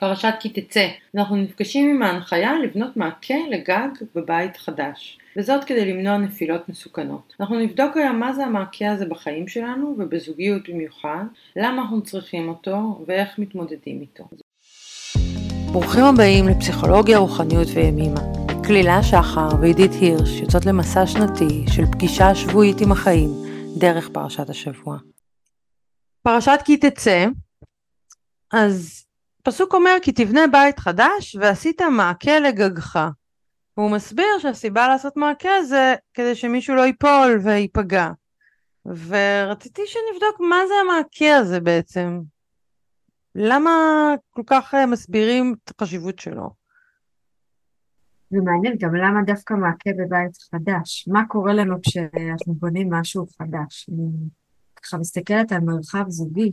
פרשת כי תצא. אנחנו נפגשים עם ההנחיה לבנות מעקה לגג בבית חדש. וזאת כדי למנוע נפילות מסוכנות. אנחנו נבדוק היום מה זה המעקה הזה בחיים שלנו ובזוגיות במיוחד, למה אנחנו צריכים אותו ואיך מתמודדים איתו. ברוכים הבאים לפסיכולוגיה, רוחניות וימימה. כלילה שחר ועידית הירש יוצאות למסע שנתי של פגישה שבועית עם החיים דרך פרשת השבוע. פרשת כי תצא, אז פסוק אומר כי תבנה בית חדש ועשית מעקה לגגך. והוא מסביר שהסיבה לעשות מעקה זה כדי שמישהו לא ייפול וייפגע. ורציתי שנבדוק מה זה המעקה הזה בעצם. למה כל כך אה, מסבירים את החשיבות שלו? זה מעניין גם למה דווקא מעקה בבית חדש. מה קורה לנו כשאנחנו בונים משהו חדש? אני ככה מסתכלת על מרחב זוגי,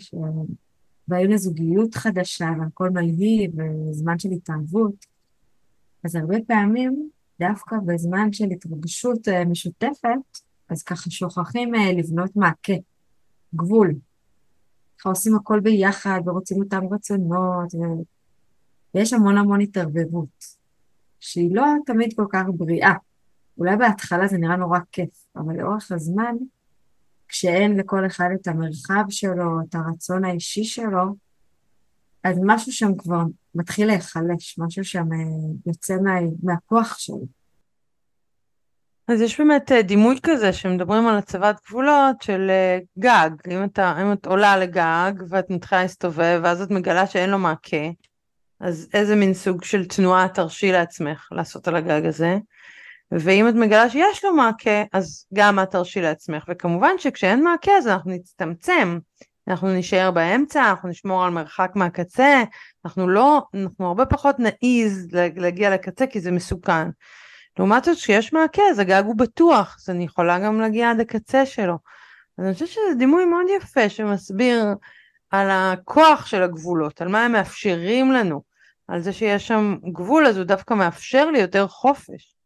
באים לזוגיות חדשה והכל מלהיב וזמן של התאהבות, אז הרבה פעמים, דווקא בזמן של התרגשות אה, משותפת, אז ככה שוכחים אה, לבנות מעקה, גבול. ככה עושים הכל ביחד ורוצים אותם רצונות, ו... ויש המון המון התערבבות, שהיא לא תמיד כל כך בריאה. אולי בהתחלה זה נראה נורא כיף, אבל לאורך הזמן, כשאין לכל אחד את המרחב שלו, את הרצון האישי שלו, אז משהו שם כבר מתחיל להיחלש, משהו שם אה, יוצא מה, מהכוח שלו. אז יש באמת אה, דימוי כזה שמדברים על הצבת גבולות של אה, גג. אם, אתה, אם את עולה לגג ואת מתחילה להסתובב ואז את מגלה שאין לו מעקה, אז איזה מין סוג של תנועה תרשי לעצמך לעשות על הגג הזה? ואם את מגלה שיש לו מעקה, אז גם את תרשי לעצמך. וכמובן שכשאין מעקה אז אנחנו נצטמצם, אנחנו נישאר באמצע, אנחנו נשמור על מרחק מהקצה, אנחנו לא, אנחנו הרבה פחות נעיז להגיע לקצה כי זה מסוכן. לעומת זאת כשיש מעקה אז הגג הוא בטוח, אז אני יכולה גם להגיע עד הקצה שלו. אז אני חושבת שזה דימוי מאוד יפה שמסביר על הכוח של הגבולות, על מה הם מאפשרים לנו, על זה שיש שם גבול אז הוא דווקא מאפשר לי יותר חופש.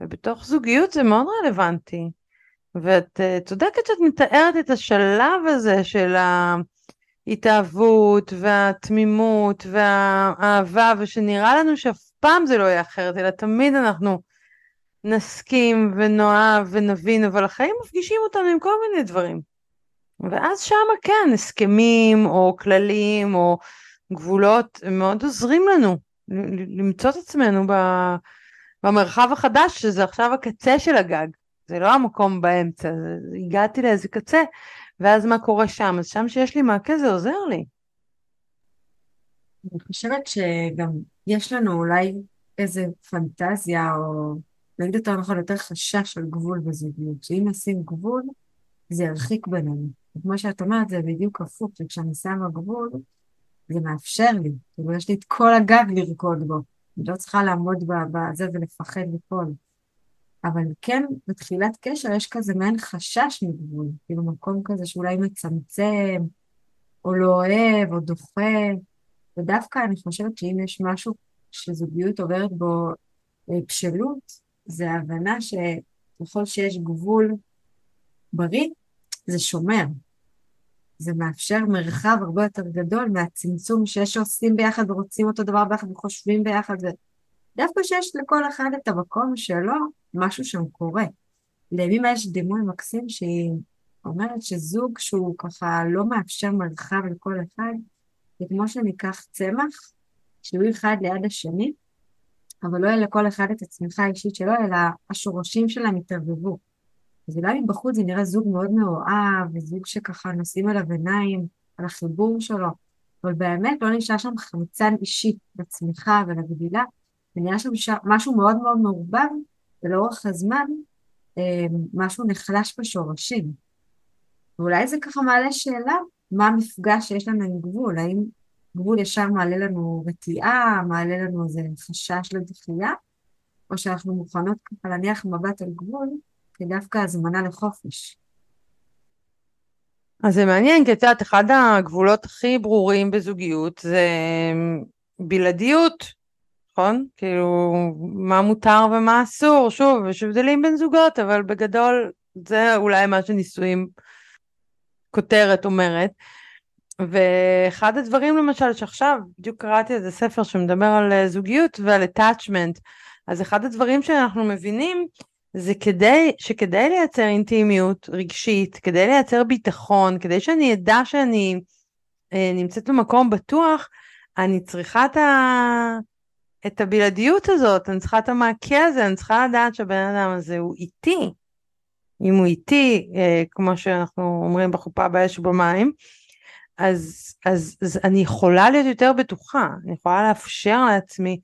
ובתוך זוגיות זה מאוד רלוונטי. ואת uh, צודקת שאת מתארת את השלב הזה של ההתאהבות והתמימות והאהבה, ושנראה לנו שאף פעם זה לא יהיה אחרת, אלא תמיד אנחנו נסכים ונאהב ונבין, אבל החיים מפגישים אותנו עם כל מיני דברים. ואז שמה כן, הסכמים או כללים או גבולות, מאוד עוזרים לנו למצוא את עצמנו ב... במרחב החדש, שזה עכשיו הקצה של הגג, זה לא המקום באמצע, הגעתי לאיזה קצה, ואז מה קורה שם? אז שם שיש לי מעקה זה עוזר לי. אני חושבת שגם יש לנו אולי איזה פנטזיה, או נגיד יותר נכון, יותר חשש של גבול בזוגיות, שאם נשים גבול, זה ירחיק בינינו. וכמו שאת אומרת, זה בדיוק הפוך, שכשאני שמה גבול, זה מאפשר לי, כאילו יש לי את כל הגג לרקוד בו. אני לא צריכה לעמוד בזה ולפחד ליפול. אבל כן, בתחילת קשר יש כזה מעין חשש מגבול, כאילו מקום כזה שאולי מצמצם, או לא אוהב, או דוחה, ודווקא אני חושבת שאם יש משהו שזוגיות עוברת בו אה, בשלות, זה ההבנה שככל שיש גבול בריא, זה שומר. זה מאפשר מרחב הרבה יותר גדול מהצמצום שיש שעושים ביחד ורוצים אותו דבר ביחד וחושבים ביחד. ודווקא שיש לכל אחד את המקום שלו, משהו שם קורה. לימימה יש דימוי מקסים שהיא אומרת שזוג שהוא ככה לא מאפשר מרחב לכל אחד, זה כמו שניקח צמח, שהוא אחד ליד השני, אבל לא יהיה לכל אחד את הצמיחה האישית שלו, אלא השורשים שלהם יתערבבו. אז אולי מבחוץ זה נראה זוג מאוד מאוהב, וזוג שככה נושאים עליו עיניים, על החיבור שלו, אבל באמת לא נשאר שם חמצן אישי לצמיחה ולגדילה, ונראה שם משהו מאוד מאוד מעורבב, ולאורך הזמן אה, משהו נחלש בשורשים. ואולי זה ככה מעלה שאלה, מה המפגש שיש לנו עם גבול? האם גבול ישר מעלה לנו רתיעה, מעלה לנו איזה חשש לדחייה, או שאנחנו מוכנות ככה להניח מבט על גבול כדווקא הזמנה לחופש. אז זה מעניין, כי את יודעת, אחד הגבולות הכי ברורים בזוגיות זה בלעדיות, נכון? כאילו, מה מותר ומה אסור, שוב, יש הבדלים בין זוגות, אבל בגדול זה אולי מה שנישואים כותרת אומרת. ואחד הדברים למשל שעכשיו, בדיוק קראתי איזה ספר שמדבר על אה, זוגיות ועל attachment, אז אחד הדברים שאנחנו מבינים זה כדי, שכדי לייצר אינטימיות רגשית, כדי לייצר ביטחון, כדי שאני אדע שאני אה, נמצאת במקום בטוח, אני צריכה את, ה... את הבלעדיות הזאת, אני צריכה את המעקה הזה, אני צריכה לדעת שהבן אדם הזה הוא איתי. אם הוא איתי, אה, כמו שאנחנו אומרים בחופה באש ובמים, אז, אז, אז אני יכולה להיות יותר בטוחה, אני יכולה לאפשר לעצמי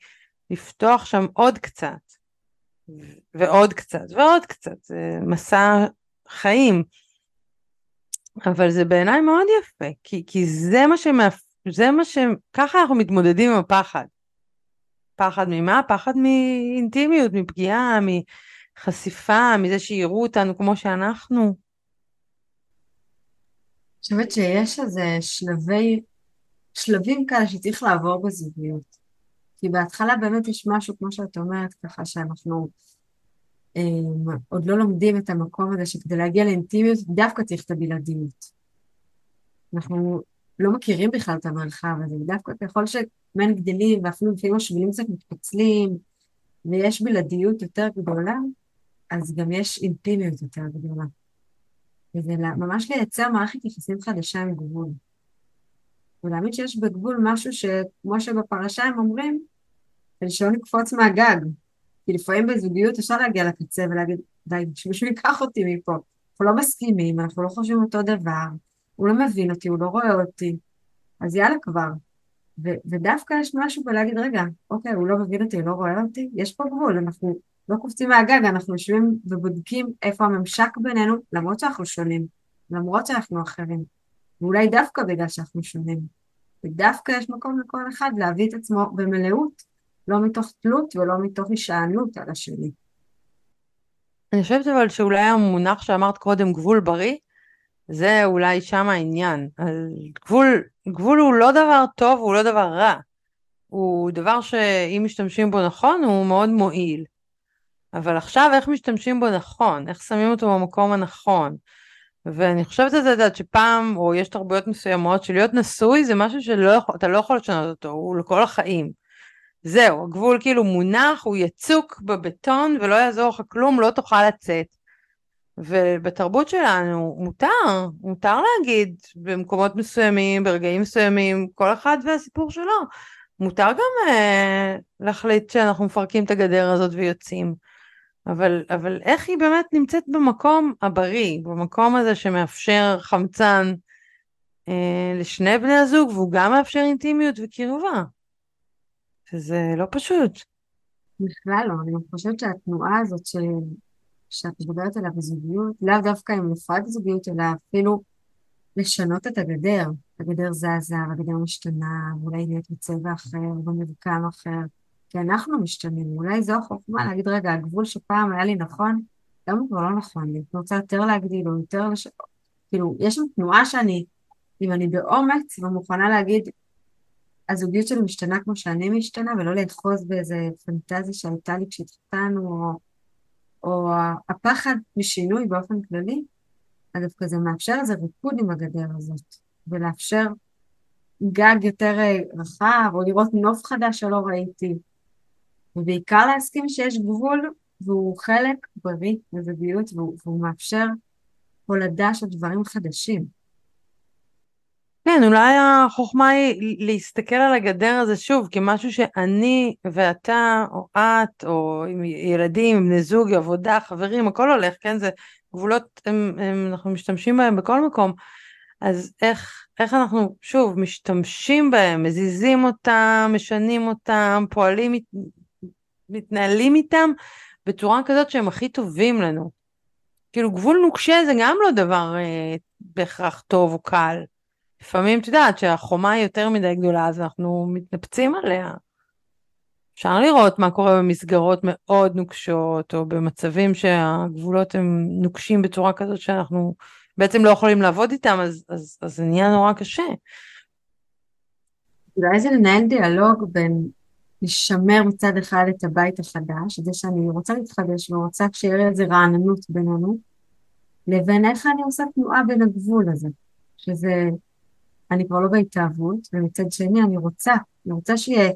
לפתוח שם עוד קצת, ועוד קצת, ועוד קצת, זה מסע חיים. אבל זה בעיניי מאוד יפה, כי, כי זה מה שמאפ... זה מה ש... ככה אנחנו מתמודדים עם הפחד. פחד ממה? פחד מאינטימיות, מפגיעה, מחשיפה, מזה שיראו אותנו כמו שאנחנו. אני חושבת שיש איזה שלבי, שלבים כאלה שצריך לעבור בזוגיות. כי בהתחלה באמת יש משהו, כמו שאת אומרת, ככה שאנחנו אה, עוד לא לומדים את המקום הזה, שכדי להגיע לאינטימיות דווקא צריך את הבלעדיות. אנחנו לא מכירים בכלל את המרחב הזה, ודווקא ככל שמן גדלים, ואפילו לפעמים השבילים קצת מתפצלים, ויש בלעדיות יותר גדולה, אז גם יש אינטימיות יותר גדולה. וזה ממש לייצר מערכת יחסים חדשה עם גבול. ולהאמין שיש בגבול משהו שכמו שבפרשה הם אומרים, שלא נקפוץ מהגג. כי לפעמים בזוגיות אפשר להגיע לקצה ולהגיד, די, שמישהו ייקח אותי מפה. אנחנו לא מסכימים, אנחנו לא חושבים אותו דבר, הוא לא מבין אותי, הוא לא רואה אותי, אז יאללה כבר. ו- ודווקא יש משהו בלהגיד, רגע, אוקיי, הוא לא מבין אותי, הוא לא רואה אותי, יש פה גבול, אנחנו לא קופצים מהגג, אנחנו יושבים ובודקים איפה הממשק בינינו, למרות שאנחנו שונים, למרות שאנחנו אחרים. ואולי דווקא בגלל שאנחנו שונים. ודווקא יש מקום לכל אחד להביא את עצמו במלאות, לא מתוך תלות ולא מתוך הישענות על השני. אני חושבת אבל שאולי המונח שאמרת קודם, גבול בריא, זה אולי שם העניין. גבול, גבול הוא לא דבר טוב, הוא לא דבר רע. הוא דבר שאם משתמשים בו נכון, הוא מאוד מועיל. אבל עכשיו איך משתמשים בו נכון, איך שמים אותו במקום הנכון. ואני חושבת על זה, יודעת, שפעם, או יש תרבויות מסוימות, שלהיות נשוי זה משהו שאתה לא יכול לשנות אותו, הוא לכל החיים. זהו, הגבול כאילו מונח, הוא יצוק בבטון ולא יעזור לך כלום, לא תוכל לצאת. ובתרבות שלנו מותר, מותר להגיד במקומות מסוימים, ברגעים מסוימים, כל אחד והסיפור שלו. מותר גם אה, להחליט שאנחנו מפרקים את הגדר הזאת ויוצאים. אבל, אבל איך היא באמת נמצאת במקום הבריא, במקום הזה שמאפשר חמצן אה, לשני בני הזוג, והוא גם מאפשר אינטימיות וקרבה. שזה לא פשוט. בכלל לא, אני חושבת שהתנועה הזאת ש... שאת מדברת עליה בזוגיות, לאו דווקא עם נפרד זוגיות, אלא אפילו לשנות את הגדר. הגדר זזה, והגדר משתנה, ואולי נהיית בצבע אחר, במרקם אחר. כי אנחנו משתנים, אולי זו החוכמה להגיד, רגע, הגבול שפעם היה לי נכון, גם הוא כבר לא נכון לי. אני רוצה יותר להגדיל, או יותר לש... כאילו, יש שם תנועה שאני, אם אני באומץ ומוכנה להגיד, הזוגיות שלי משתנה כמו שאני משתנה, ולא לאחוז באיזה פנטזיה שהייתה לי כשהתחתנו, או, או הפחד משינוי באופן כללי, אז דווקא זה מאפשר איזה ריקוד עם הגדר הזאת, ולאפשר גג יותר אה, רחב, או לראות נוף חדש שלא ראיתי, ובעיקר להסכים שיש גבול, והוא חלק בריא בזוגיות, והוא, והוא מאפשר הולדה של דברים חדשים. כן, אולי החוכמה היא להסתכל על הגדר הזה שוב כמשהו שאני ואתה או את או עם ילדים, בני זוג, עבודה, חברים, הכל הולך, כן? זה גבולות, הם, הם, אנחנו משתמשים בהם בכל מקום. אז איך, איך אנחנו, שוב, משתמשים בהם, מזיזים אותם, משנים אותם, פועלים, מתנהלים איתם בצורה כזאת שהם הכי טובים לנו. כאילו גבול נוקשה זה גם לא דבר אה, בהכרח טוב או קל. לפעמים את יודעת שהחומה היא יותר מדי גדולה אז אנחנו מתנפצים עליה. אפשר לראות מה קורה במסגרות מאוד נוקשות או במצבים שהגבולות הם נוקשים בצורה כזאת שאנחנו בעצם לא יכולים לעבוד איתם אז, זה נהיה נורא קשה. אולי זה לנהל דיאלוג בין לשמר מצד אחד את הבית החדש, את זה שאני רוצה להתחדש ורוצה שיהיה איזה רעננות בינינו, לבין איך אני עושה תנועה בין הגבול הזה, שזה אני כבר לא בהתאהבות, ומצד שני אני רוצה, אני רוצה שיהיה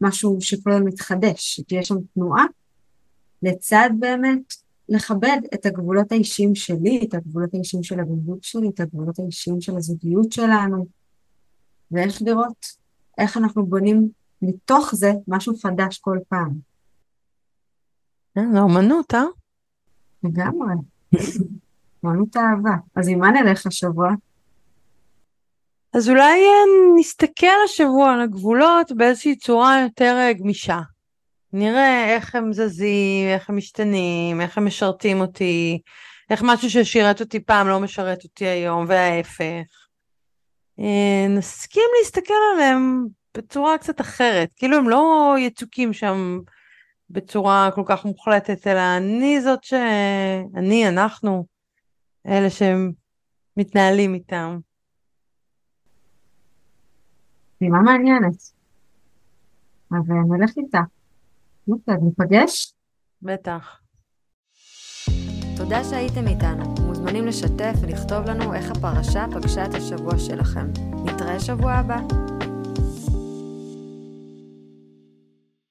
משהו שכל הזמן מתחדש, שתהיה שם תנועה, לצד באמת לכבד את הגבולות האישיים שלי, את הגבולות האישיים של הבן זוג שלי, את הגבולות האישיים של הזוגיות שלנו, ואיך לראות איך אנחנו בונים מתוך זה משהו חדש כל פעם. כן, זה אומנות, אה? לגמרי. אומנות אהבה. אז עם מה נלך השבוע? אז אולי אה, נסתכל השבוע על הגבולות באיזושהי צורה יותר אה, גמישה. נראה איך הם זזים, איך הם משתנים, איך הם משרתים אותי, איך משהו ששירת אותי פעם לא משרת אותי היום, וההפך. אה, נסכים להסתכל עליהם בצורה קצת אחרת, כאילו הם לא יצוקים שם בצורה כל כך מוחלטת, אלא אני זאת ש... אני, אנחנו, אלה שהם מתנהלים איתם. שימה מעניינת. אז אה, נלך איתה. אוקיי, ניפגש? בטח. תודה שהייתם איתנו. מוזמנים לשתף ולכתוב לנו איך הפרשה פגשה את השבוע שלכם. נתראה שבוע הבא.